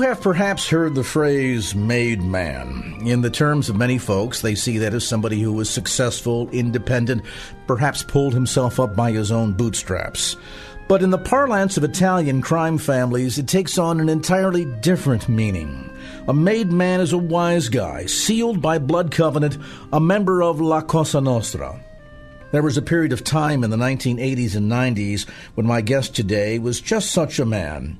Have perhaps heard the phrase made man. In the terms of many folks, they see that as somebody who was successful, independent, perhaps pulled himself up by his own bootstraps. But in the parlance of Italian crime families, it takes on an entirely different meaning. A made man is a wise guy, sealed by blood covenant, a member of La Cosa Nostra. There was a period of time in the 1980s and 90s when my guest today was just such a man.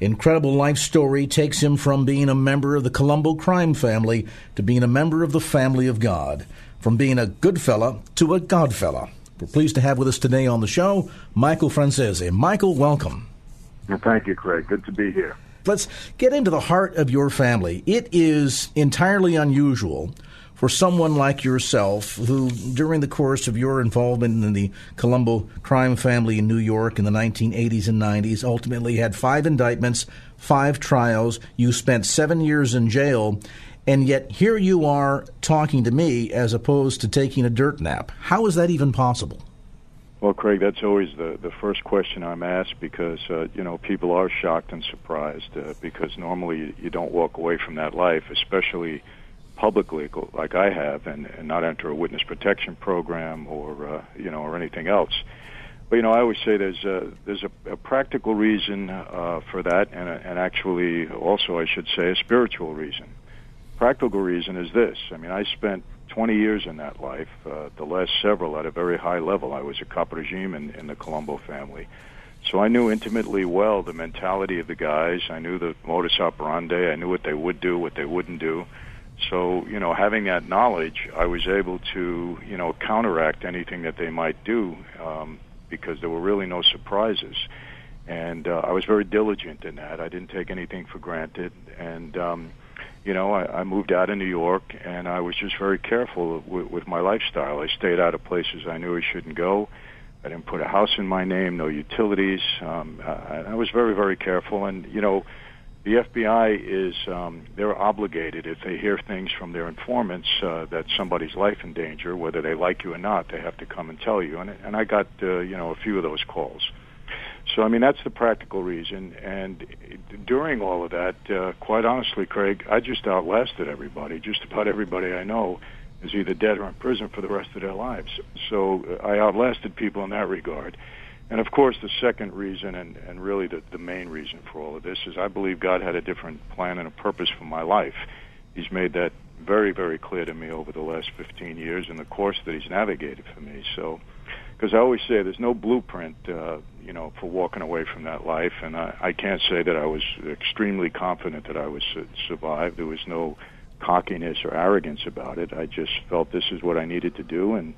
Incredible life story takes him from being a member of the Colombo crime family to being a member of the family of God, from being a good fella to a God fella. We're pleased to have with us today on the show Michael Franzese. Michael, welcome. Well, thank you, Craig. Good to be here. Let's get into the heart of your family. It is entirely unusual for someone like yourself, who, during the course of your involvement in the Colombo crime family in New York in the 1980s and 90s, ultimately had five indictments, five trials. You spent seven years in jail, and yet here you are talking to me as opposed to taking a dirt nap. How is that even possible? Well, Craig, that's always the the first question I'm asked because uh, you know people are shocked and surprised uh, because normally you, you don't walk away from that life, especially publicly like I have and, and not enter a witness protection program or uh, you know or anything else. But you know, I always say there's a, there's a, a practical reason uh, for that, and, a, and actually also I should say a spiritual reason. Practical reason is this: I mean, I spent 20 years in that life, uh, the last several at a very high level. I was a caporegime in, in the Colombo family. So I knew intimately well the mentality of the guys. I knew the modus operandi. I knew what they would do, what they wouldn't do. So, you know, having that knowledge, I was able to, you know, counteract anything that they might do um, because there were really no surprises. And uh, I was very diligent in that. I didn't take anything for granted. And, um, you know, I, I moved out of New York and I was just very careful with, with my lifestyle. I stayed out of places I knew I shouldn't go. I didn't put a house in my name, no utilities. Um, I, I was very, very careful. And, you know, the FBI is um, they're obligated if they hear things from their informants uh, that somebody's life in danger, whether they like you or not, they have to come and tell you. And and I got uh, you know a few of those calls. So I mean that's the practical reason. And during all of that, uh, quite honestly, Craig, I just outlasted everybody. Just about everybody I know is either dead or in prison for the rest of their lives. So uh, I outlasted people in that regard. And of course, the second reason, and, and really the, the main reason for all of this, is I believe God had a different plan and a purpose for my life. He's made that very, very clear to me over the last 15 years in the course that He's navigated for me. So, because I always say there's no blueprint, uh, you know, for walking away from that life, and I, I can't say that I was extremely confident that I would su- survive. There was no cockiness or arrogance about it. I just felt this is what I needed to do, and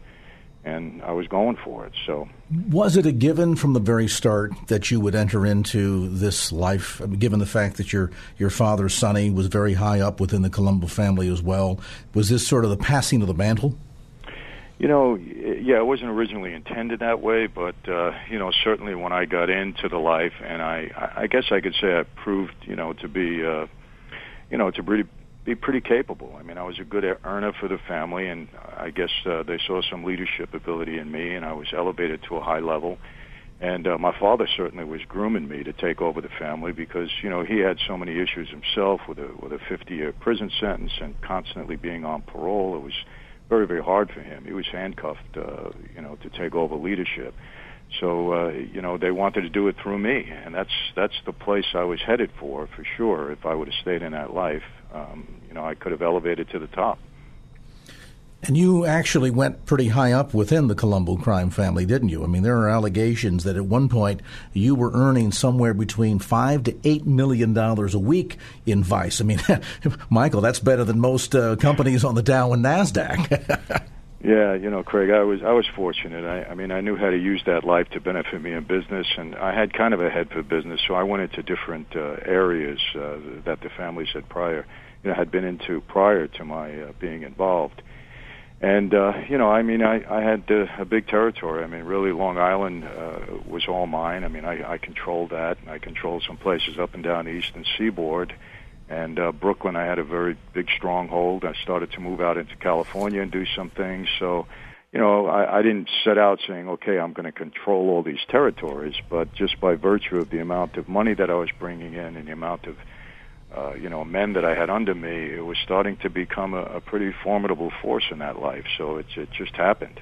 and I was going for it. So, was it a given from the very start that you would enter into this life? Given the fact that your your father Sonny was very high up within the Colombo family as well, was this sort of the passing of the mantle? You know, yeah, it wasn't originally intended that way, but uh, you know, certainly when I got into the life, and I, I guess I could say I proved, you know, to be, uh, you know, to really be pretty capable. I mean, I was a good earner for the family, and I guess uh, they saw some leadership ability in me, and I was elevated to a high level. And uh, my father certainly was grooming me to take over the family because you know he had so many issues himself with a with a 50 year prison sentence and constantly being on parole. It was very very hard for him. He was handcuffed, uh, you know, to take over leadership. So uh, you know they wanted to do it through me, and that's that's the place I was headed for for sure. If I would have stayed in that life, um, you know, I could have elevated to the top. And you actually went pretty high up within the Colombo crime family, didn't you? I mean, there are allegations that at one point you were earning somewhere between five to eight million dollars a week in Vice. I mean, Michael, that's better than most uh, companies on the Dow and Nasdaq. yeah, you know, Craig, I was I was fortunate. I, I mean, I knew how to use that life to benefit me in business, and I had kind of a head for business, so I went into different uh, areas uh, that the family had prior, you know, had been into prior to my uh, being involved and uh, you know, I mean, I, I had uh, a big territory. I mean, really, Long Island uh, was all mine. I mean, I, I controlled that. And I controlled some places up and down the eastern seaboard, and uh, Brooklyn. I had a very big stronghold. I started to move out into California and do some things. So, you know, I, I didn't set out saying, okay, I'm going to control all these territories, but just by virtue of the amount of money that I was bringing in and the amount of uh, you know, men that I had under me, it was starting to become a, a pretty formidable force in that life. So it, it just happened.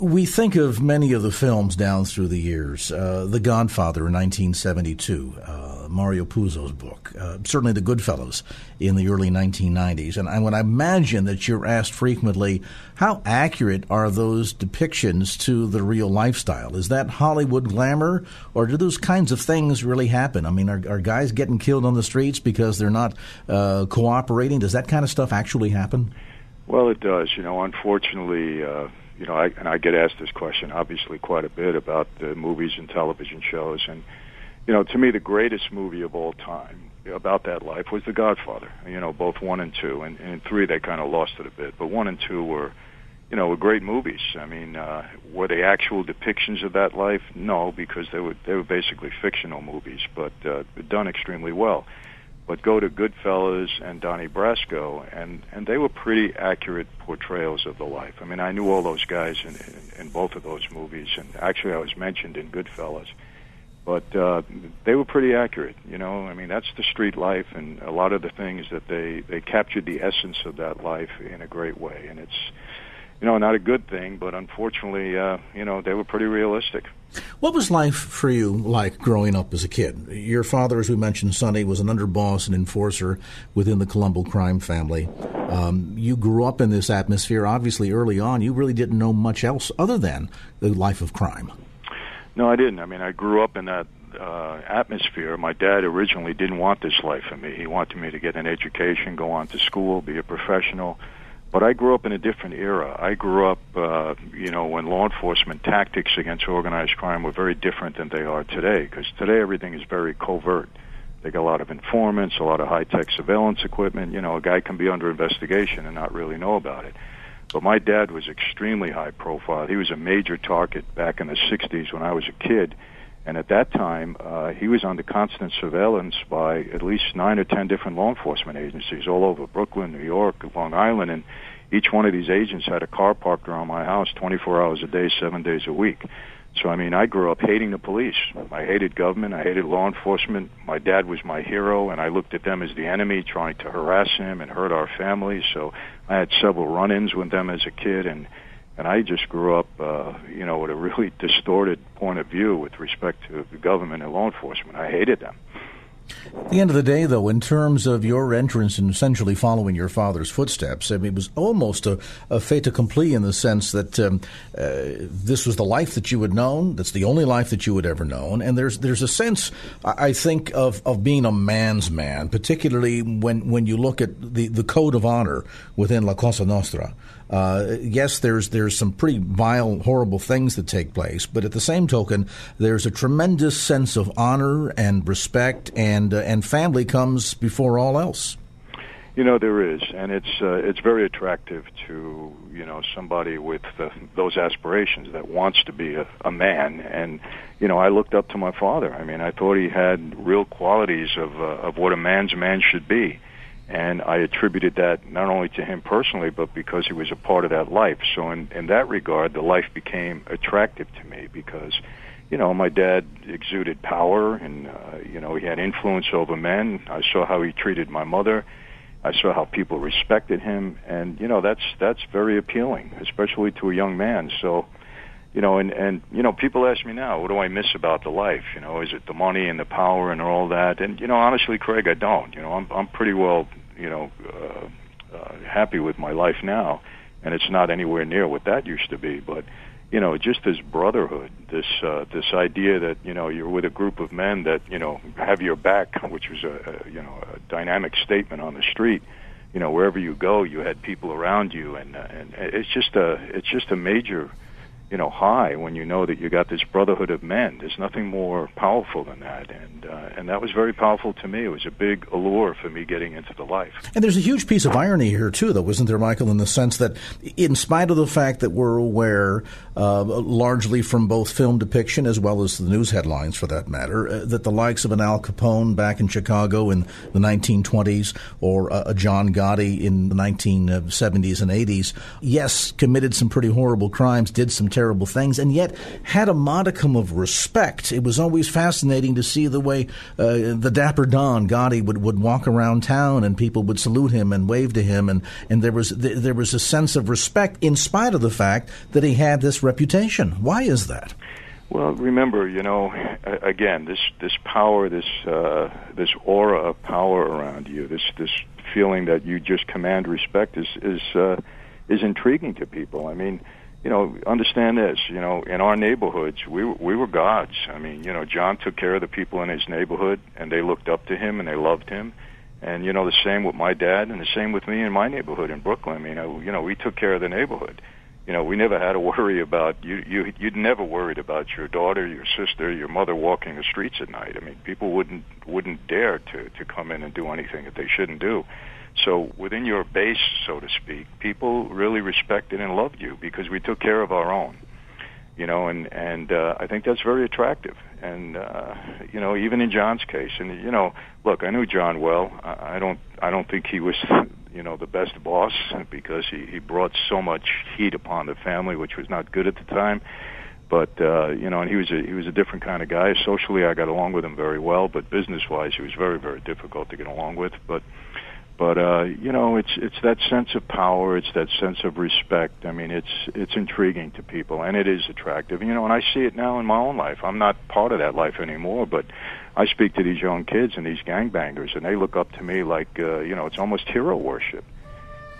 We think of many of the films down through the years. Uh, the Godfather in 1972, uh, Mario Puzo's book, uh, certainly The Goodfellas in the early 1990s. And I would imagine that you're asked frequently, how accurate are those depictions to the real lifestyle? Is that Hollywood glamour, or do those kinds of things really happen? I mean, are, are guys getting killed on the streets because they're not uh, cooperating? Does that kind of stuff actually happen? Well, it does. You know, unfortunately uh, you know, I, and I get asked this question obviously quite a bit about the movies and television shows, and you know, to me, the greatest movie of all time about that life was The Godfather. You know, both one and two, and, and three they kind of lost it a bit, but one and two were, you know, were great movies. I mean, uh, were they actual depictions of that life? No, because they were they were basically fictional movies, but uh, done extremely well but go to Goodfellas and Donnie Brasco, and and they were pretty accurate portrayals of the life. I mean, I knew all those guys in in, in both of those movies, and actually, I was mentioned in Goodfellas. But uh, they were pretty accurate, you know. I mean, that's the street life, and a lot of the things that they they captured the essence of that life in a great way, and it's you know, not a good thing, but unfortunately, uh, you know, they were pretty realistic. What was life for you like growing up as a kid? Your father, as we mentioned, Sonny, was an underboss and enforcer within the Colombo crime family. Um, you grew up in this atmosphere. Obviously, early on, you really didn't know much else other than the life of crime. No, I didn't. I mean, I grew up in that uh, atmosphere. My dad originally didn't want this life for me. He wanted me to get an education, go on to school, be a professional but I grew up in a different era. I grew up, uh, you know, when law enforcement tactics against organized crime were very different than they are today. Because today everything is very covert. They got a lot of informants, a lot of high-tech surveillance equipment. You know, a guy can be under investigation and not really know about it. But my dad was extremely high profile. He was a major target back in the 60s when I was a kid and at that time, uh, he was under constant surveillance by at least nine or ten different law enforcement agencies all over Brooklyn, New York, Long Island, and each one of these agents had a car parked around my house 24 hours a day, seven days a week. So I mean, I grew up hating the police. I hated government. I hated law enforcement. My dad was my hero, and I looked at them as the enemy, trying to harass him and hurt our family. So I had several run-ins with them as a kid, and and I just grew up, uh, you know, with a really distorted point of view with respect to the government and law enforcement. I hated them. At the end of the day, though, in terms of your entrance and essentially following your father's footsteps, I mean, it was almost a, a fait accompli in the sense that um, uh, this was the life that you had known. That's the only life that you had ever known. And there's there's a sense, I think, of, of being a man's man, particularly when, when you look at the, the code of honor within La Cosa Nostra. Uh, yes, there's there's some pretty vile, horrible things that take place, but at the same token, there's a tremendous sense of honor and respect, and uh, and family comes before all else. You know there is, and it's uh, it's very attractive to you know somebody with uh, those aspirations that wants to be a, a man. And you know I looked up to my father. I mean I thought he had real qualities of uh, of what a man's man should be, and I attributed that not only to him personally, but because he was a part of that life. So in in that regard, the life became attractive to me because you know, my dad exuded power and, uh, you know, he had influence over men. I saw how he treated my mother. I saw how people respected him, and you know that's that's very appealing, especially to a young man. So, you know, and and you know, people ask me now, what do I miss about the life? You know, is it the money and the power and all that? And you know, honestly, Craig, I don't. You know, I'm I'm pretty well, you know, uh, uh, happy with my life now, and it's not anywhere near what that used to be, but you know, just this brotherhood, this uh, this idea that you know you're with a group of men that you know have your back, which was a, a you know a dynamic statement on the street. You know, wherever you go, you had people around you, and uh, and it's just a it's just a major you know, high when you know that you got this brotherhood of men. There's nothing more powerful than that, and uh, and that was very powerful to me. It was a big allure for me getting into the life. And there's a huge piece of irony here too, though, isn't there, Michael? In the sense that, in spite of the fact that we're aware, uh, largely from both film depiction as well as the news headlines, for that matter, uh, that the likes of an Al Capone back in Chicago in the 1920s or a John Gotti in the 1970s and 80s, yes, committed some pretty horrible crimes, did some terrible things, and yet had a modicum of respect. It was always fascinating to see the way uh, the dapper Don Gotti would, would walk around town and people would salute him and wave to him, and, and there was there was a sense of respect in spite of the fact that he had this reputation. Why is that? Well, remember, you know, again, this this power, this uh, this aura of power around you, this this feeling that you just command respect is is uh, is intriguing to people. I mean, you know, understand this. You know, in our neighborhoods, we we were gods. I mean, you know, John took care of the people in his neighborhood, and they looked up to him and they loved him. And you know, the same with my dad, and the same with me in my neighborhood in Brooklyn. I mean, you know, we took care of the neighborhood. You know, we never had to worry about you. You you'd never worried about your daughter, your sister, your mother walking the streets at night. I mean, people wouldn't wouldn't dare to to come in and do anything that they shouldn't do. So within your base, so to speak, people really respected and loved you because we took care of our own. You know, and and uh, I think that's very attractive. And uh, you know, even in John's case, and you know, look, I knew John well. I, I don't I don't think he was you know the best boss because he he brought so much heat upon the family, which was not good at the time but uh you know and he was a he was a different kind of guy socially i got along with him very well but business wise he was very very difficult to get along with but but uh, you know, it's it's that sense of power, it's that sense of respect. I mean, it's it's intriguing to people, and it is attractive. You know, and I see it now in my own life. I'm not part of that life anymore, but I speak to these young kids and these gangbangers, and they look up to me like uh, you know, it's almost hero worship.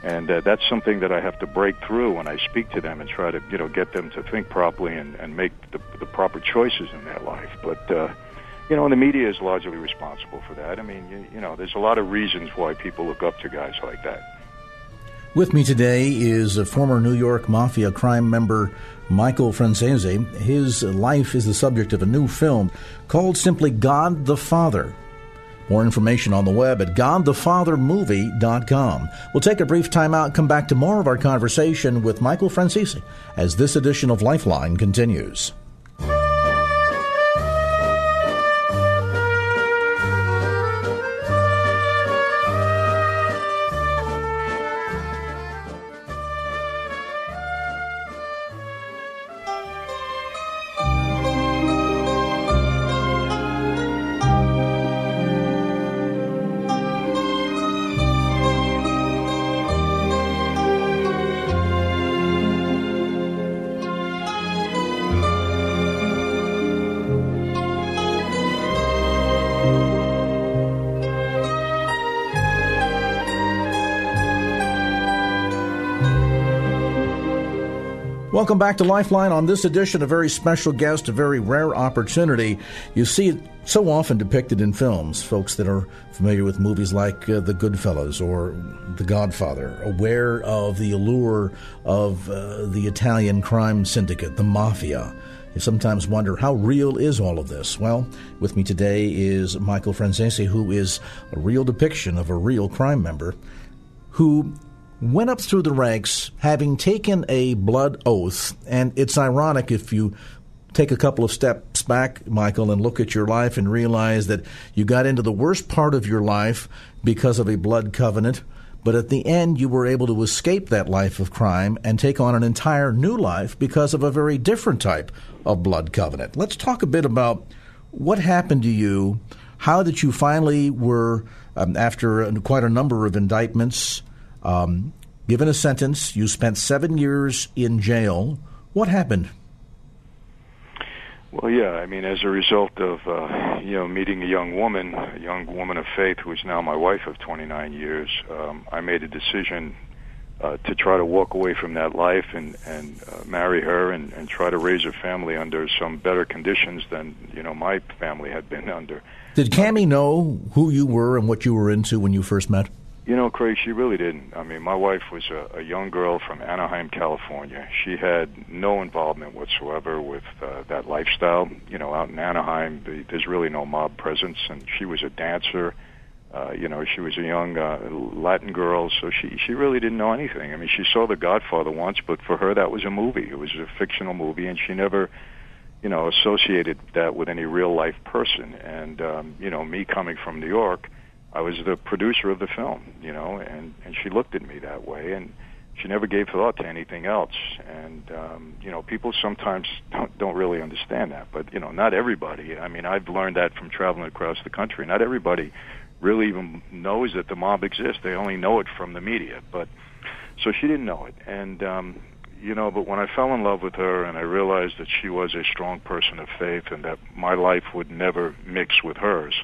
And uh, that's something that I have to break through when I speak to them and try to, you know, get them to think properly and, and make the, the proper choices in their life. But uh, you know, and the media is largely responsible for that. I mean, you, you know, there's a lot of reasons why people look up to guys like that. With me today is a former New York Mafia crime member, Michael Franzese. His life is the subject of a new film called simply God the Father. More information on the web at godthefathermovie.com. We'll take a brief time out come back to more of our conversation with Michael Franzese as this edition of Lifeline continues. Welcome back to Lifeline. On this edition, a very special guest, a very rare opportunity. You see it so often depicted in films. Folks that are familiar with movies like uh, The Goodfellas or The Godfather, aware of the allure of uh, the Italian crime syndicate, the mafia. You sometimes wonder how real is all of this? Well, with me today is Michael Franzese, who is a real depiction of a real crime member. who went up through the ranks having taken a blood oath. And it's ironic if you take a couple of steps back, Michael, and look at your life and realize that you got into the worst part of your life because of a blood covenant. But at the end, you were able to escape that life of crime and take on an entire new life because of a very different type of blood covenant. Let's talk a bit about what happened to you, how that you finally were, um, after quite a number of indictments, um, given a sentence. You spent seven years in jail. What happened? Well, yeah, I mean, as a result of uh, you know meeting a young woman, a young woman of faith who is now my wife of 29 years, um, I made a decision uh, to try to walk away from that life and and uh, marry her and, and try to raise a family under some better conditions than you know my family had been under. Did Cami know who you were and what you were into when you first met? You know, Craig, she really didn't. I mean, my wife was a, a young girl from Anaheim, California. She had no involvement whatsoever with uh, that lifestyle. You know, out in Anaheim, the, there's really no mob presence, and she was a dancer. Uh, you know, she was a young uh, Latin girl, so she she really didn't know anything. I mean, she saw The Godfather once, but for her that was a movie. It was a fictional movie, and she never, you know, associated that with any real life person. And um, you know, me coming from New York I was the producer of the film, you know, and and she looked at me that way, and she never gave thought to anything else. And um, you know, people sometimes don't don't really understand that, but you know, not everybody. I mean, I've learned that from traveling across the country. Not everybody really even knows that the mob exists. They only know it from the media. But so she didn't know it, and um, you know, but when I fell in love with her and I realized that she was a strong person of faith and that my life would never mix with hers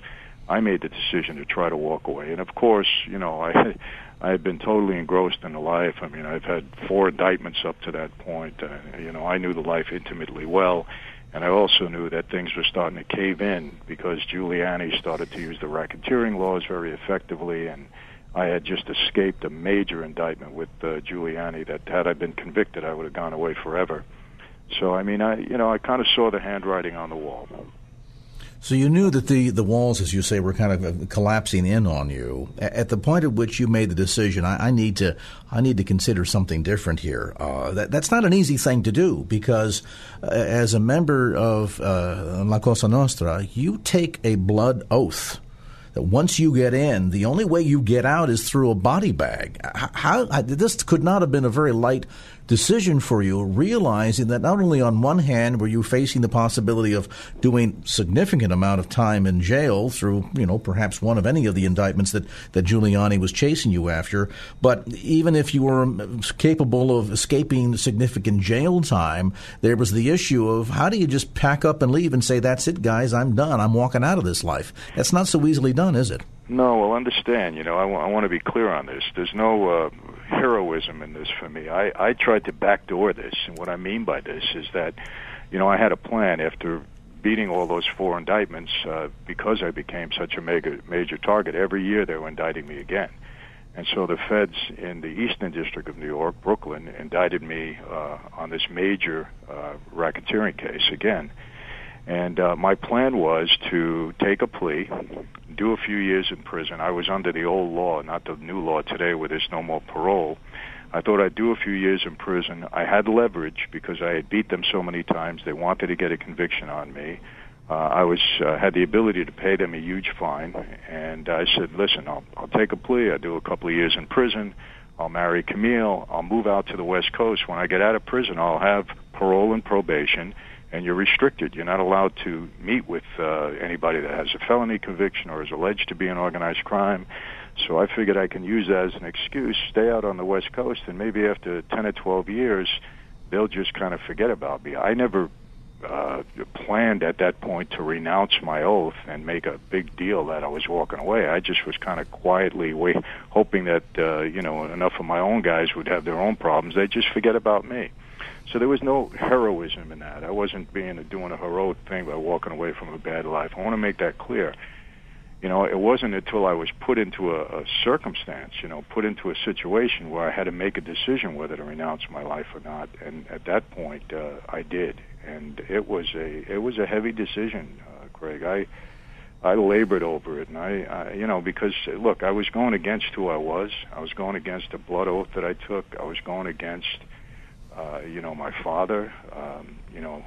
I made the decision to try to walk away. And of course, you know, I I had been totally engrossed in the life. I mean, I've had four indictments up to that point. Uh, you know, I knew the life intimately well, and I also knew that things were starting to cave in because Giuliani started to use the racketeering laws very effectively, and I had just escaped a major indictment with uh, Giuliani that had I been convicted, I would have gone away forever. So, I mean, I you know, I kind of saw the handwriting on the wall. So you knew that the, the walls, as you say, were kind of uh, collapsing in on you. At the point at which you made the decision, I, I need to I need to consider something different here. Uh, that, that's not an easy thing to do because, uh, as a member of uh, La Cosa Nostra, you take a blood oath that once you get in, the only way you get out is through a body bag. How, how this could not have been a very light decision for you, realizing that not only on one hand were you facing the possibility of doing significant amount of time in jail through, you know, perhaps one of any of the indictments that, that Giuliani was chasing you after, but even if you were capable of escaping significant jail time, there was the issue of how do you just pack up and leave and say, that's it, guys, I'm done, I'm walking out of this life. That's not so easily done, is it? No, well, understand. You know, I, w- I want to be clear on this. There's no uh, heroism in this for me. I, I tried to backdoor this, and what I mean by this is that, you know, I had a plan after beating all those four indictments uh, because I became such a major major target. Every year they were indicting me again, and so the feds in the Eastern District of New York, Brooklyn, indicted me uh, on this major uh, racketeering case again. And uh, my plan was to take a plea, do a few years in prison. I was under the old law, not the new law today where there's no more parole. I thought I'd do a few years in prison. I had leverage because I had beat them so many times. They wanted to get a conviction on me. Uh, I was uh, had the ability to pay them a huge fine, and I said, "Listen, I'll, I'll take a plea. I'll do a couple of years in prison. I'll marry Camille. I'll move out to the West Coast. When I get out of prison, I'll have parole and probation." And you're restricted. You're not allowed to meet with uh, anybody that has a felony conviction or is alleged to be an organized crime. So I figured I can use that as an excuse, stay out on the West Coast, and maybe after 10 or 12 years, they'll just kind of forget about me. I never uh, planned at that point to renounce my oath and make a big deal that I was walking away. I just was kind of quietly wait, hoping that uh, you know enough of my own guys would have their own problems. They'd just forget about me. So there was no heroism in that. I wasn't being doing a heroic thing by walking away from a bad life. I want to make that clear. You know, it wasn't until I was put into a, a circumstance, you know, put into a situation where I had to make a decision whether to renounce my life or not. And at that point, uh, I did, and it was a it was a heavy decision, uh, Craig. I I labored over it, and I, I, you know, because look, I was going against who I was. I was going against a blood oath that I took. I was going against, uh, you know, my father. Um, you know,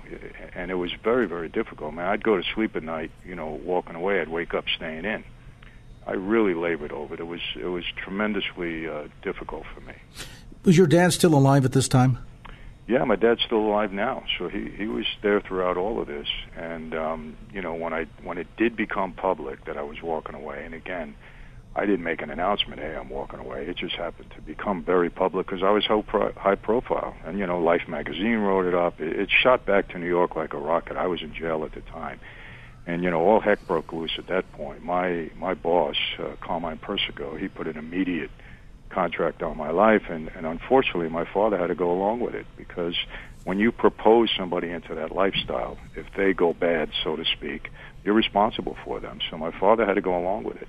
and it was very, very difficult. Man, I'd go to sleep at night, you know, walking away. I'd wake up staying in. I really labored over it. It was it was tremendously uh, difficult for me. Was your dad still alive at this time? Yeah, my dad's still alive now, so he he was there throughout all of this. And um, you know, when I when it did become public that I was walking away, and again, I didn't make an announcement, "Hey, I'm walking away." It just happened to become very public because I was high profile, and you know, Life magazine wrote it up. It, it shot back to New York like a rocket. I was in jail at the time, and you know, all heck broke loose at that point. My my boss, uh, Carmine Persico, he put an immediate contract on my life, and, and unfortunately, my father had to go along with it because when you propose somebody into that lifestyle, if they go bad, so to speak, you're responsible for them. So my father had to go along with it.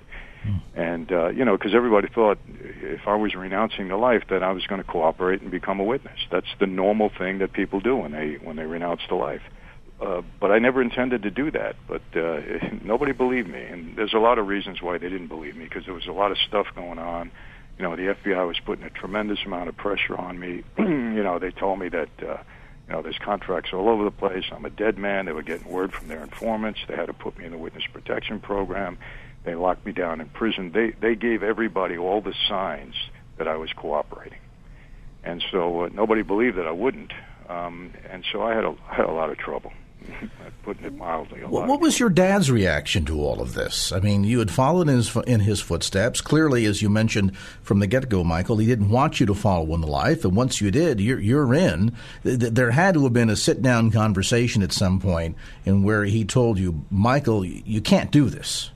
And uh, you know, because everybody thought if I was renouncing the life, that I was going to cooperate and become a witness. That's the normal thing that people do when they when they renounce the life. Uh, but I never intended to do that. But uh, nobody believed me, and there's a lot of reasons why they didn't believe me because there was a lot of stuff going on you know, the FBI was putting a tremendous amount of pressure on me. you know, they told me that, uh, you know, there's contracts all over the place. I'm a dead man. They were getting word from their informants. They had to put me in the witness protection program. They locked me down in prison. They they gave everybody all the signs that I was cooperating, and so uh, nobody believed that I wouldn't. Um, and so I had a I had a lot of trouble. putting it mildly. What, was your dad's reaction to all of this? I mean, you had followed in his, in his footsteps. Clearly, as you mentioned from the get go, Michael, he didn't want you to follow in the life, and once you did, you're, you're in. There had to have been a sit down conversation at some point in where he told you, Michael, you can't do this.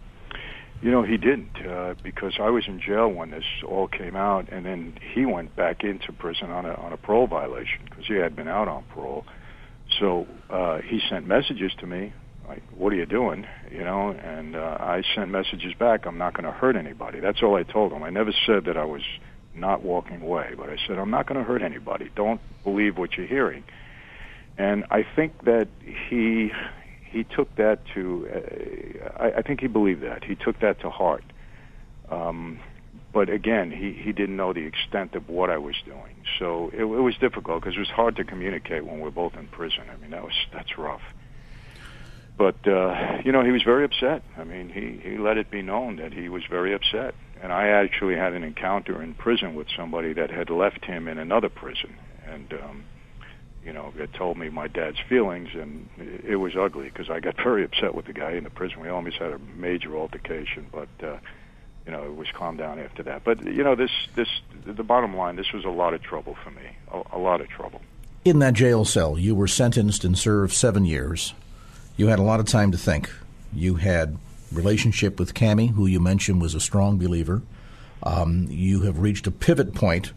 You know, he didn't uh, because I was in jail when this all came out, and then he went back into prison on a on a parole violation because he had been out on parole so uh, he sent messages to me, like, "What are you doing?" You know, and uh, I sent messages back. I'm not going to hurt anybody. That's all I told him. I never said that I was not walking away, but I said I'm not going to hurt anybody. Don't believe what you're hearing. And I think that he he took that to. Uh, I, I think he believed that. He took that to heart. Um, but again, he he didn't know the extent of what I was doing, so it, it was difficult because it was hard to communicate when we're both in prison. I mean, that was that's rough. But uh, you know, he was very upset. I mean, he he let it be known that he was very upset, and I actually had an encounter in prison with somebody that had left him in another prison, and um, you know, it told me my dad's feelings, and it, was ugly because I got very upset with the guy in the prison. We almost had a major altercation, but. uh you know, it was calmed down after that. But you know, this this the bottom line, this was a lot of trouble for me, a, a lot of trouble. In that jail cell, you were sentenced and served seven years. You had a lot of time to think. You had relationship with Cami, who you mentioned was a strong believer. Um, you have reached a pivot point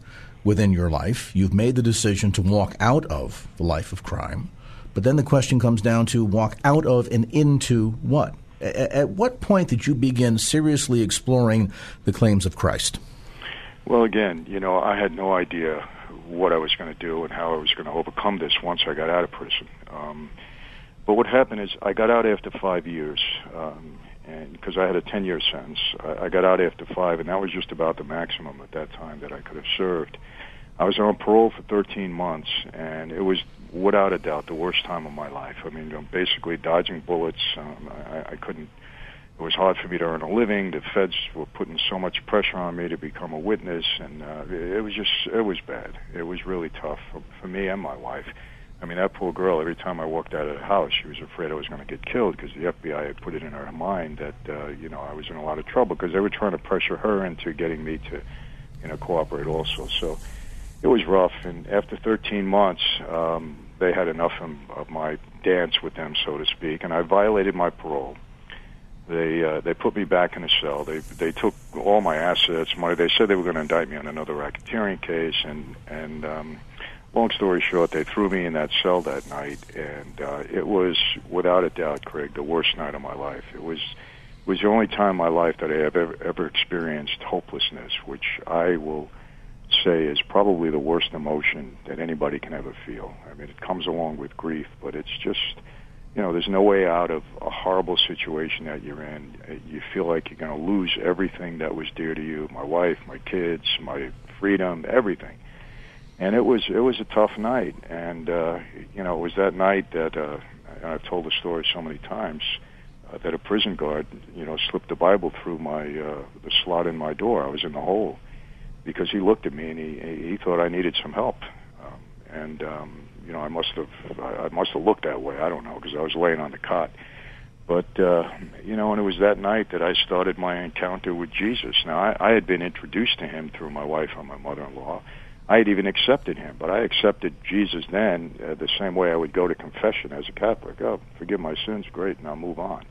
within your life. You've made the decision to walk out of the life of crime. But then the question comes down to walk out of and into what? At what point did you begin seriously exploring the claims of Christ? Well, again, you know, I had no idea what I was going to do and how I was going to overcome this once I got out of prison. Um, but what happened is I got out after five years, um, and because I had a ten-year sentence, I, I got out after five, and that was just about the maximum at that time that I could have served. I was on parole for 13 months, and it was without a doubt the worst time of my life. I mean, basically dodging bullets. Um, I, I couldn't. It was hard for me to earn a living. The feds were putting so much pressure on me to become a witness, and uh, it, it was just it was bad. It was really tough for, for me and my wife. I mean, that poor girl. Every time I walked out of the house, she was afraid I was going to get killed because the FBI had put it in her mind that uh, you know I was in a lot of trouble because they were trying to pressure her into getting me to, you know, cooperate also. So it was rough. And after 13 months, um, they had enough of, my dance with them, so to speak, and I violated my parole. They uh, they put me back in a cell. They they took all my assets, money. They said they were going to indict me on another racketeering case, and and um, long story short, they threw me in that cell that night, and uh, it was without a doubt, Craig, the worst night of my life. It was it was the only time in my life that I have ever, ever experienced hopelessness, which I will say is probably the worst emotion that anybody can ever feel. I mean, it comes along with grief, but it's just you know, there's no way out of a horrible situation that you're in. You feel like you're going to lose everything that was dear to you, my wife, my kids, my freedom, everything. And it was it was a tough night, and uh, you know, it was that night that uh, and I've told the story so many times uh, that a prison guard, you know, slipped the Bible through my uh, the slot in my door. I was in the hole because he looked at me and he he thought I needed some help, um, and um, you know, I must have I must have looked that way. I don't know because I was laying on the cot. But uh, you know, and it was that night that I started my encounter with Jesus. Now, I, I had been introduced to him through my wife and my mother-in-law. I had even accepted him, but I accepted Jesus then uh, the same way I would go to confession as a Catholic. Oh, forgive my sins, great, and I'll move on.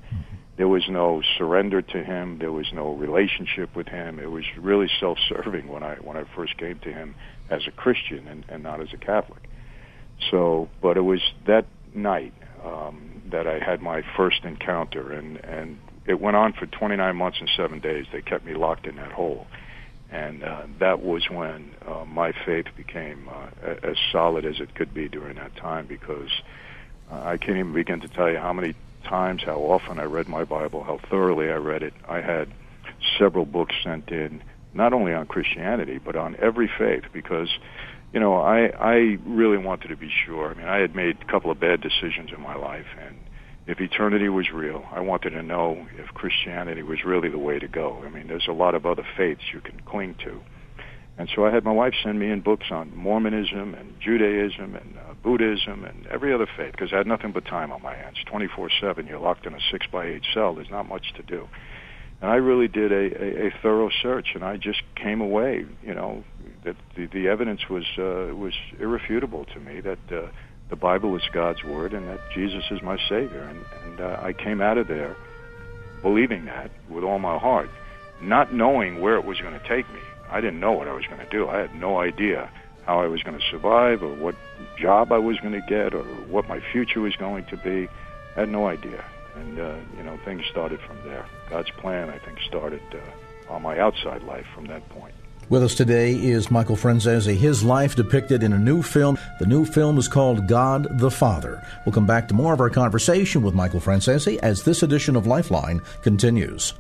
There was no surrender to him. There was no relationship with him. It was really self-serving when I when I first came to him as a Christian and, and not as a Catholic. So, but it was that night um, that I had my first encounter, and and it went on for 29 months and seven days. They kept me locked in that hole, and uh, that was when uh, my faith became uh, as solid as it could be during that time. Because uh, I can't even begin to tell you how many times, how often I read my Bible, how thoroughly I read it. I had several books sent in, not only on Christianity but on every faith, because you know, I I really wanted to be sure. I mean, I had made a couple of bad decisions in my life, and if eternity was real, I wanted to know if Christianity was really the way to go. I mean, there's a lot of other faiths you can cling to. And so I had my wife send me in books on Mormonism and Judaism and uh, Buddhism and every other faith because I had nothing but time on my hands. 24/7, you're locked in a six by eight cell. There's not much to do. And I really did a, a, a thorough search, and I just came away, you know, that the, the evidence was uh, was irrefutable to me that uh, the Bible is God's word and that Jesus is my Savior. And, and uh, I came out of there believing that with all my heart, not knowing where it was going to take me. I didn't know what I was going to do. I had no idea how I was going to survive or what job I was going to get or what my future was going to be. I had no idea. And, uh, you know, things started from there. God's plan, I think, started uh, on my outside life from that point. With us today is Michael Franzese, his life depicted in a new film. The new film is called God the Father. We'll come back to more of our conversation with Michael Franzese as this edition of Lifeline continues.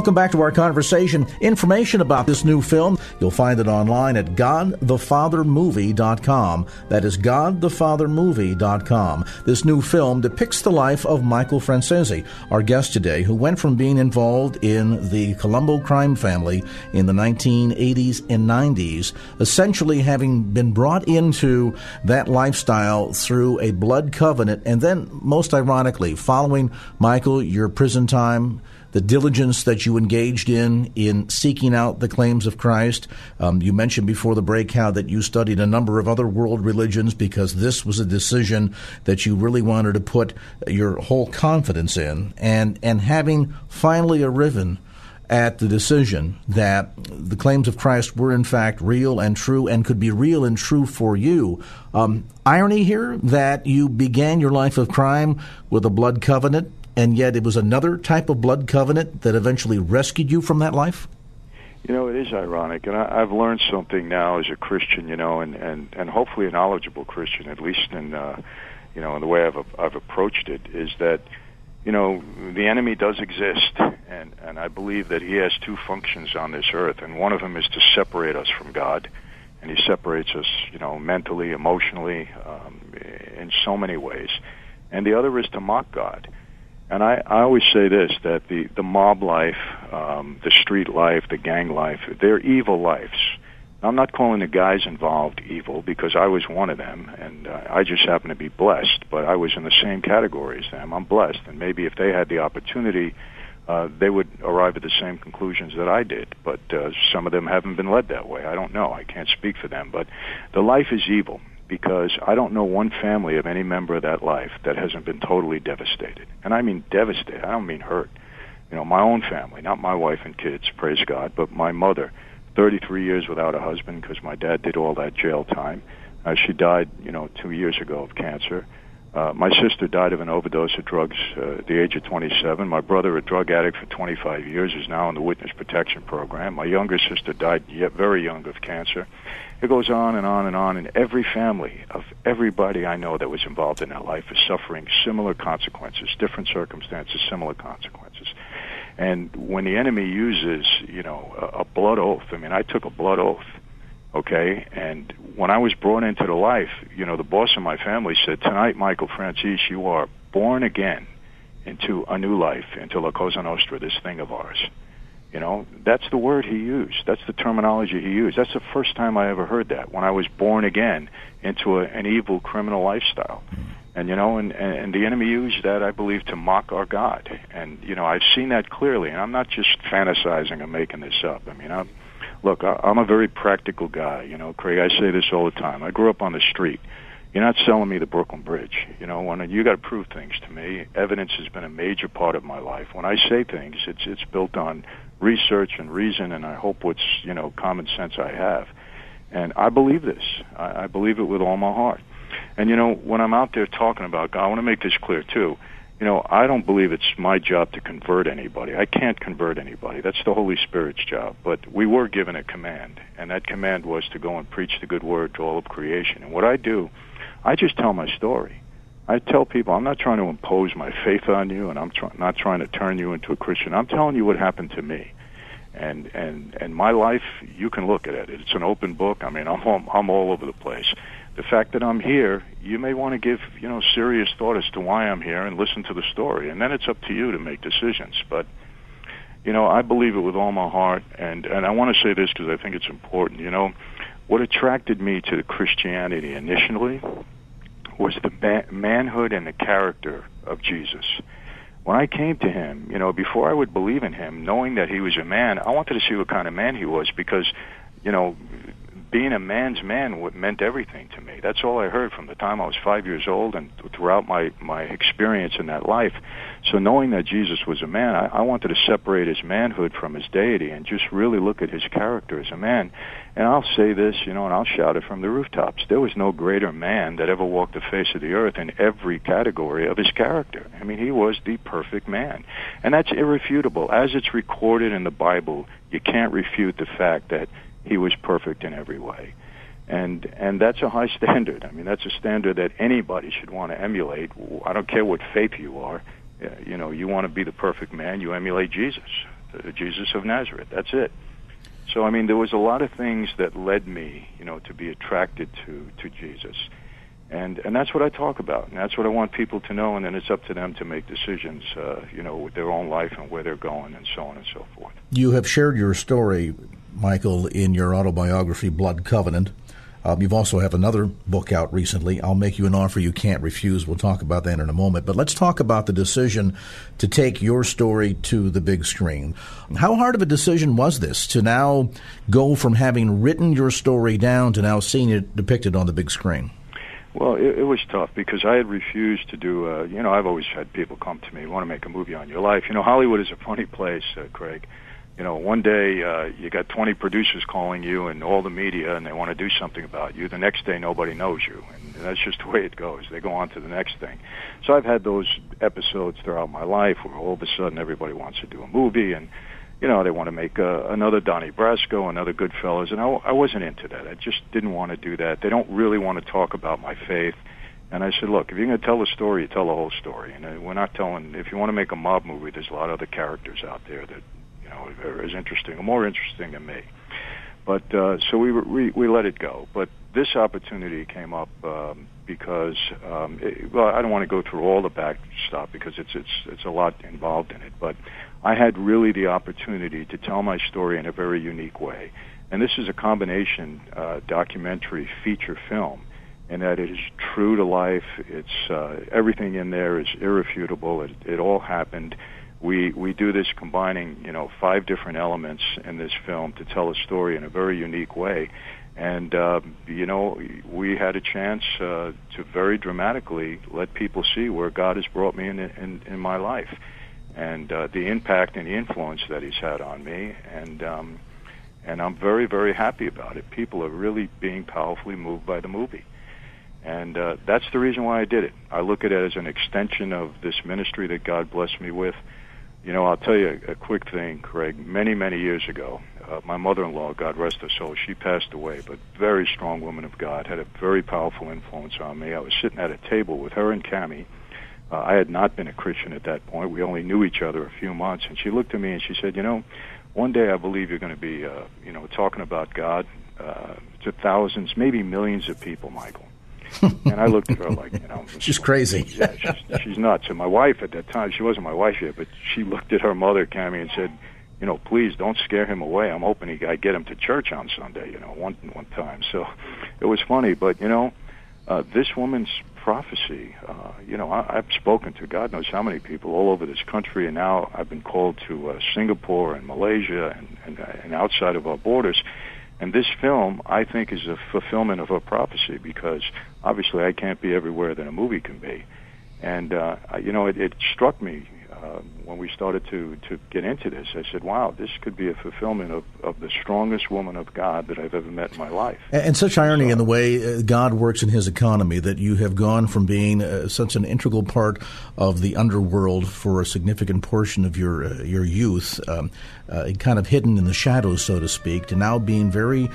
Welcome back to our conversation. Information about this new film, you'll find it online at GodTheFatherMovie.com. That is GodTheFatherMovie.com. This new film depicts the life of Michael Franzese, our guest today, who went from being involved in the Colombo crime family in the 1980s and 90s, essentially having been brought into that lifestyle through a blood covenant, and then, most ironically, following Michael, your prison time, the diligence that you engaged in in seeking out the claims of Christ. Um, you mentioned before the break how that you studied a number of other world religions because this was a decision that you really wanted to put your whole confidence in, and and having finally arriven at the decision that the claims of Christ were in fact real and true and could be real and true for you. Um, irony here that you began your life of crime with a blood covenant and yet it was another type of blood covenant that eventually rescued you from that life? You know, it is ironic, and I, I've learned something now as a Christian. You know, and and and hopefully a knowledgeable Christian, at least in uh, you know in the way I've I've approached it, is that you know the enemy does exist, and and I believe that he has two functions on this earth, and one of them is to separate us from God, and he separates us, you know, mentally, emotionally, um, in so many ways, and the other is to mock God and I, I always say this that the, the mob life, um, the street life, the gang life, they're evil lives. I'm not calling the guys involved evil because I was one of them, and uh, I just happen to be blessed. But I was in the same category as them. I'm blessed, and maybe if they had the opportunity, uh, they would arrive at the same conclusions that I did. But uh, some of them haven't been led that way. I don't know. I can't speak for them. But the life is evil because I don't know one family of any member of that life that hasn't been totally devastated. And I mean devastated. I don't mean hurt. You know, my own family, not my wife and kids, praise God, but my mother 33 years without a husband because my dad did all that jail time. Uh, she died, you know, two years ago of cancer. Uh, my sister died of an overdose of drugs uh, at the age of 27. My brother, a drug addict for 25 years, is now in the witness protection program. My younger sister died yet very young of cancer. It goes on and on and on. And every family of everybody I know that was involved in that life is suffering similar consequences, different circumstances, similar consequences. And when the enemy uses, you know, a, a blood oath, I mean, I took a blood oath, okay? And when I was brought into the life, you know, the boss of my family said, Tonight, Michael Franzese, you are born again into a new life, into La Cosa Nostra, this thing of ours. You know, that's the word he used. That's the terminology he used. That's the first time I ever heard that, when I was born again into a, an evil criminal lifestyle. Hmm. And you know, and, and the enemy used that, I believe, to mock our God. And you know, I've seen that clearly. And I'm not just fantasizing and making this up. I mean, I'm, look, I'm a very practical guy. You know, Craig, I say this all the time. I grew up on the street. You're not selling me the Brooklyn Bridge. You know, when you got to prove things to me. Evidence has been a major part of my life. When I say things, it's it's built on research and reason, and I hope what's you know common sense I have. And I believe this. I, I believe it with all my heart. And you know, when I'm out there talking about God, I want to make this clear too. You know, I don't believe it's my job to convert anybody. I can't convert anybody. That's the Holy Spirit's job. But we were given a command, and that command was to go and preach the good word to all of creation. And what I do, I just tell my story. I tell people I'm not trying to impose my faith on you, and I'm try- not trying to turn you into a Christian. I'm telling you what happened to me and and and my life you can look at it it's an open book i mean i'm i'm all over the place the fact that i'm here you may want to give you know serious thought as to why i'm here and listen to the story and then it's up to you to make decisions. But you know i believe it with all my heart and and i want to say this because i think it's important you know. What attracted me to christianity initially was the manhood and the character of jesus. When I came to him, you know, before I would believe in him, knowing that he was a man, I wanted to see what kind of man he was because, you know, being a man's man meant everything to me. That's all I heard from the time I was five years old and throughout my my experience in that life. So knowing that Jesus was a man, I, I wanted to separate his manhood from his deity and just really look at his character as a man. And I'll say this, you know, and I'll shout it from the rooftops. There was no greater man that ever walked the face of the earth in every category of his character. I mean, he was the perfect man. And that's irrefutable. As it's recorded in the Bible, you can't refute the fact that he was perfect in every way. And and that's a high standard. I mean, that's a standard that anybody should want to emulate. I don't care what faith you are. Uh, you know, you want to be the perfect man, you emulate Jesus, Jesus of Nazareth. That's it. So I mean, there was a lot of things that led me, you know, to be attracted to to Jesus. And and that's what I talk about, and that's what I want people to know. And then it's up to them to make decisions, uh, you know, with their own life and where they're going, and so on and so forth. You have shared your story Michael, in your autobiography, Blood Covenant. Um, you've also have another book out recently. I'll make you an offer you can't refuse. We'll talk about that in a moment. But let's talk about the decision to take your story to the big screen. How hard of a decision was this to now go from having written your story down to now seeing it depicted on the big screen? Well, it, it was tough because I had refused to do. Uh, you know, I've always had people come to me want to make a movie on your life. You know, Hollywood is a funny place, uh, Craig you know, one day uh, you got 20 producers calling you and all the media, and they want to do something about you. The next day, nobody knows you, and that's just the way it goes. They go on to the next thing. So I've had those episodes throughout my life where all of a sudden everybody wants to do a movie, and you know they want to make uh, another Donnie Brasco, another Goodfellas, and I, I wasn't into that. I just didn't want to do that. They don't really want to talk about my faith. And I said, look, if you're going to tell the story, you tell the whole story. And uh, we're not telling. If you want to make a mob movie, there's a lot of other characters out there that know, as interesting or more interesting than me. But uh, so we, we we let it go. But this opportunity came up um, because, um, it, well, I don't want to go through all the back stuff because it's it's it's a lot involved in it. But I had really the opportunity to tell my story in a very unique way, and this is a combination uh, documentary feature film and that it is true to life. It's uh, everything in there is irrefutable. It, it all happened. We we do this combining you know five different elements in this film to tell a story in a very unique way, and uh, you know we had a chance uh, to very dramatically let people see where God has brought me in in, in my life, and uh, the impact and the influence that He's had on me, and. Um, and I'm very, very happy about it. People are really being powerfully moved by the movie. And uh, that's the reason why I did it. I look at it as an extension of this ministry that God blessed me with. You know, I'll tell you a, quick thing, Craig. Many, many years ago, uh, my mother-in-law, God rest her soul, she passed away, but very strong woman of God, had a very powerful influence on me. I was sitting at a table with her and Cami. Uh, I had not been a Christian at that point. We only knew each other a few months, and she looked at me and she said, "You know, one day I believe you're going to be, uh, you know, talking about God uh, to thousands, maybe millions of people, Michael." And I looked at her like, you know, she's crazy. yeah, she's, she's nuts. And my wife at that time, she wasn't my wife yet, but she looked at her mother, Cami, and said, you know, please don't scare him away. I'm hoping he, I get him to church on Sunday. You know, one one time. So it was funny, but you know, uh, this woman's prophecy. Uh, you know, I, I've spoken to God knows how many people all over this country, and now I've been called to uh, Singapore and Malaysia and, and and outside of our borders and this film, I think, is a fulfillment of a prophecy because obviously I can't be everywhere that a movie can be. And, uh, you know, it, it struck me uh, when we started to, to get into this. I said, wow, this could be a fulfillment of, of the strongest woman of God that I've ever met in my life. And, and such irony so, in the way uh, God works in his economy that you have gone from being uh, such an integral part of the underworld for a significant portion of your, uh, your youth, um, uh, kind of hidden in the shadows, so to speak, to now being very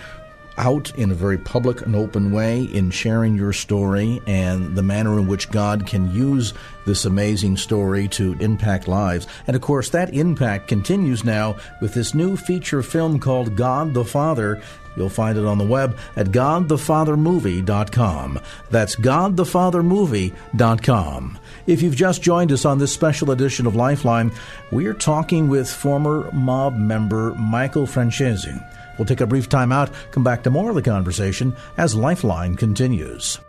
out in a very public and open way in sharing your story and the manner in which God can use this amazing story to impact lives. And of course, that impact continues now with this new feature film called God the Father. You'll find it on the web at godthefathermovie.com. That's godthefathermovie.com. If you've just joined us on this special edition of Lifeline, we're talking with former mob member Michael Franzese. We'll take a brief time out, come back to more of the conversation as Lifeline continues.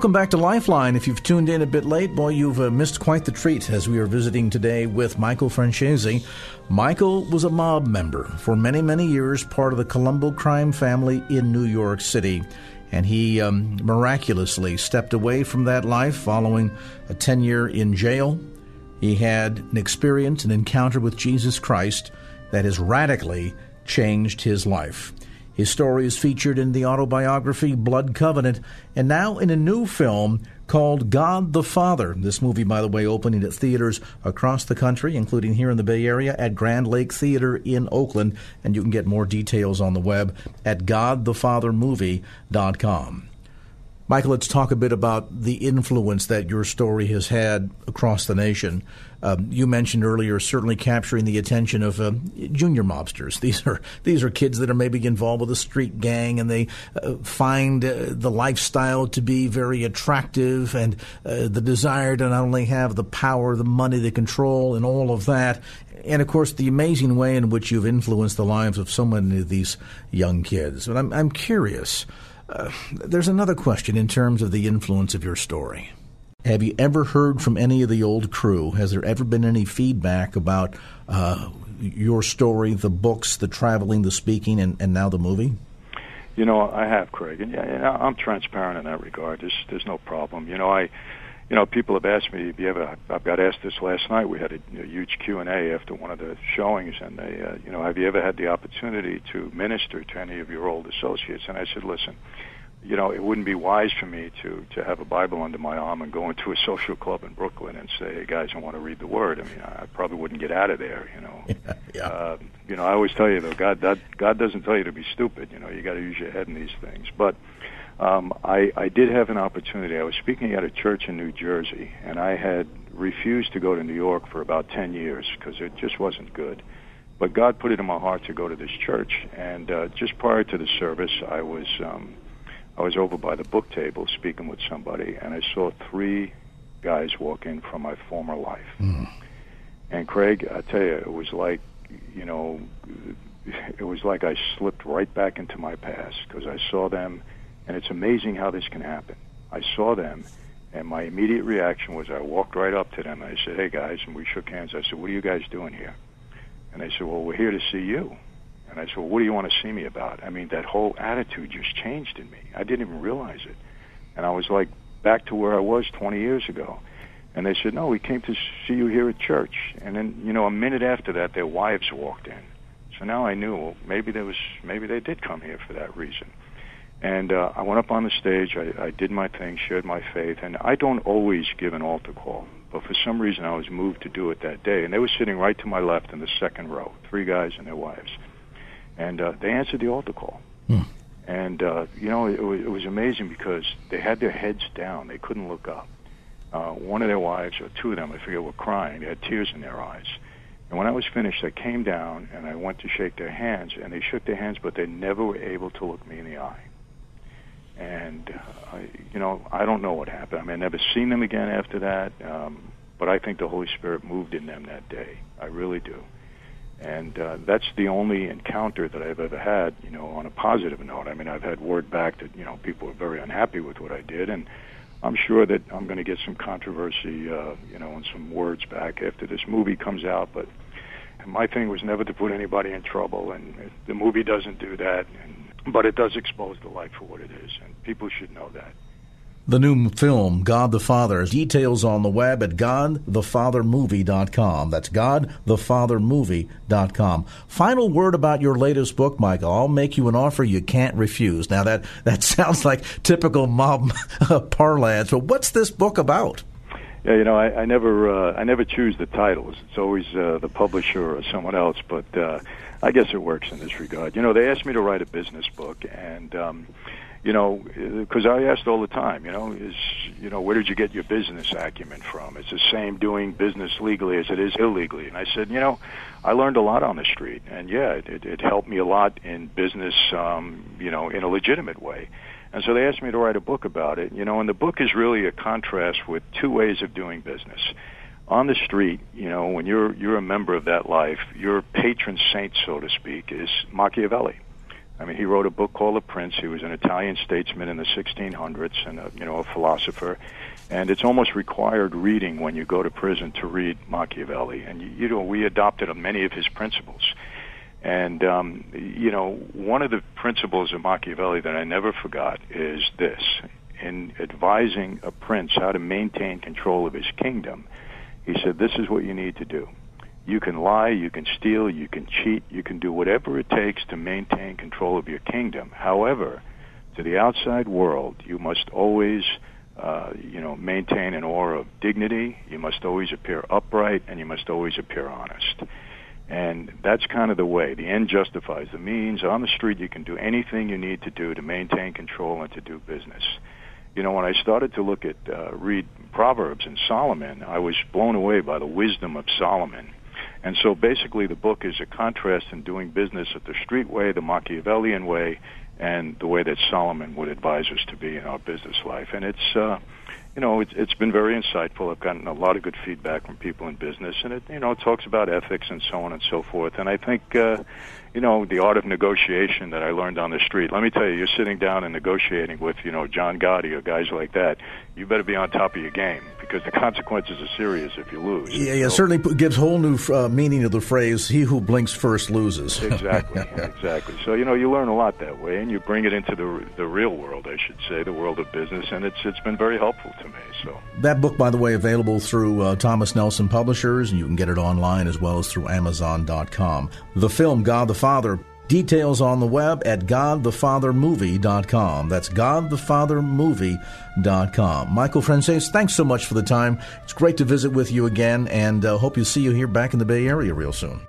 Welcome back to Lifeline. If you've tuned in a bit late, boy, you've uh, missed quite the treat as we are visiting today with Michael Franzese. Michael was a mob member for many, many years, part of the Colombo crime family in New York City. And he um, miraculously stepped away from that life following a tenure in jail. He had an experience, an encounter with Jesus Christ that has radically changed his life. His story is featured in the autobiography Blood Covenant and now in a new film called God the Father. This movie, by the way, opening at theaters across the country, including here in the Bay Area at Grand Lake Theater in Oakland. And you can get more details on the web at godthefathermovie.com. Michael, let's talk a bit about the influence that your story has had across the nation. Um, you mentioned earlier certainly capturing the attention of uh, junior mobsters. These are these are kids that are maybe involved with a street gang, and they uh, find uh, the lifestyle to be very attractive, and uh, the desire to not only have the power, the money, the control, and all of that, and of course the amazing way in which you've influenced the lives of so many of these young kids. But I'm I'm curious. Uh, there's another question in terms of the influence of your story. Have you ever heard from any of the old crew? Has there ever been any feedback about uh, your story, the books, the traveling, the speaking, and, and now the movie? You know, I have, Craig, and yeah, I'm transparent in that regard. There's there's no problem. You know, I, you know, people have asked me, "Have you ever?" I've got asked this last night. We had a, a huge Q and A after one of the showings, and they, uh, you know, have you ever had the opportunity to minister to any of your old associates? And I said, listen, you know, it wouldn't be wise for me to to have a Bible under my arm and go into a social club in Brooklyn and say, "Hey guys, I want to read the Word." I mean, I probably wouldn't get out of there. You know, yeah, yeah. Uh, you know, I always tell you though, God, that, God doesn't tell you to be stupid. You know, you got to use your head in these things. But um, I I did have an opportunity. I was speaking at a church in New Jersey, and I had refused to go to New York for about ten years because it just wasn't good. But God put it in my heart to go to this church, and uh, just prior to the service, I was. Um, I was over by the book table speaking with somebody, and I saw three guys walk in from my former life. Mm. And Craig, I tell you, it was like, you know, it was like I slipped right back into my past because I saw them, and it's amazing how this can happen. I saw them, and my immediate reaction was I walked right up to them and I said, "Hey guys," and we shook hands. I said, "What are you guys doing here?" And they said, "Well, we're here to see you." And I said, well, what do you want to see me about? I mean, that whole attitude just changed in me. I didn't even realize it. And I was like back to where I was 20 years ago. And they said, no, we came to see you here at church. And then, you know, a minute after that, their wives walked in. So now I knew well, maybe there was, maybe they did come here for that reason. And uh, I went up on the stage. I, I did my thing, shared my faith, and I don't always give an altar call, but for some reason I was moved to do it that day. And they were sitting right to my left in the second row, three guys and their wives and uh, they answered the altar call. Hmm. And uh, you know, it was, it was amazing because they had their heads down; they couldn't look up. Uh, one of their wives, or two of them, I forget, were crying. They had tears in their eyes. And when I was finished, I came down and I went to shake their hands, and they shook their hands, but they never were able to look me in the eye. And uh, you know, I don't know what happened. I mean, I never seen them again after that. Um, but I think the Holy Spirit moved in them that day. I really do and uh, that's the only encounter that I've ever had, you know, on a positive note. I mean, I've had word back that you know people are very unhappy with what I did, and I'm sure that I'm going to get some controversy, uh, you know, and some words back after this movie comes out. But my thing was never to put anybody in trouble, and the movie doesn't do that. And, but it does expose the life for what it is, and people should know that the new film, God the Father. Details on the web at godthefathermovie.com. That's godthefathermovie.com. Final word about your latest book, Michael. I'll make you an offer you can't refuse. Now, that, that sounds like typical mob parlance, but what's this book about? Yeah, you know, I, I never, uh, I never choose the titles. It's always uh, the publisher or someone else. But uh, I guess it works in this regard. You know, they asked me to write a business book, and um, you know, because I asked all the time, you know, is you know, where did you get your business acumen from? It's the same doing business legally as it is illegally. And I said, you know, I learned a lot on the street, and yeah, it, it, helped me a lot in business, um, you know, in a legitimate way. And so they asked me to write a book about it, you know, and the book is really a contrast with two ways of doing business. On the street, you know, when you're you're a member of that life, your patron saint, so to speak, is Machiavelli I mean, he wrote a book called The Prince. He was an Italian statesman in the 1600s and a, you know a philosopher, and it's almost required reading when you go to prison to read Machiavelli. And you, you know, we adopted many of his principles. And um, you know, one of the principles of Machiavelli that I never forgot is this: in advising a prince how to maintain control of his kingdom, he said, "This is what you need to do." You can lie, you can steal, you can cheat, you can do whatever it takes to maintain control of your kingdom. However, to the outside world, you must always, uh, you know, maintain an aura of dignity. You must always appear upright, and you must always appear honest. And that's kind of the way. The end justifies the means. On the street, you can do anything you need to do to maintain control and to do business. You know, when I started to look at, uh, read Proverbs and Solomon, I was blown away by the wisdom of Solomon and so basically the book is a contrast in doing business at the street way, the Machiavellian way, and the way that Solomon would advise us to be in our business life. And it's, uh, you know, it's, it's been very insightful. I've gotten a lot of good feedback from people in business, and it, you know, it talks about ethics and so on and so forth. And I think, uh, you know, the art of negotiation that I learned on the street. Let me tell you, you're sitting down and negotiating with, you know, John Gotti or guys like that. you better be on top of your game because the consequences are serious if you lose. Yeah, yeah, so, certainly gives a whole new uh, meaning to the phrase "He who blinks first loses." exactly, exactly. So you know, you learn a lot that way, and you bring it into the the real world, I should say, the world of business, and it's it's been very helpful to me. So that book, by the way, available through uh, Thomas Nelson Publishers, and you can get it online as well as through Amazon.com. The film God the Father Details on the web at godthefathermovie.com. That's godthefathermovie.com. Michael Franzese, thanks so much for the time. It's great to visit with you again, and uh, hope you see you here back in the Bay Area real soon.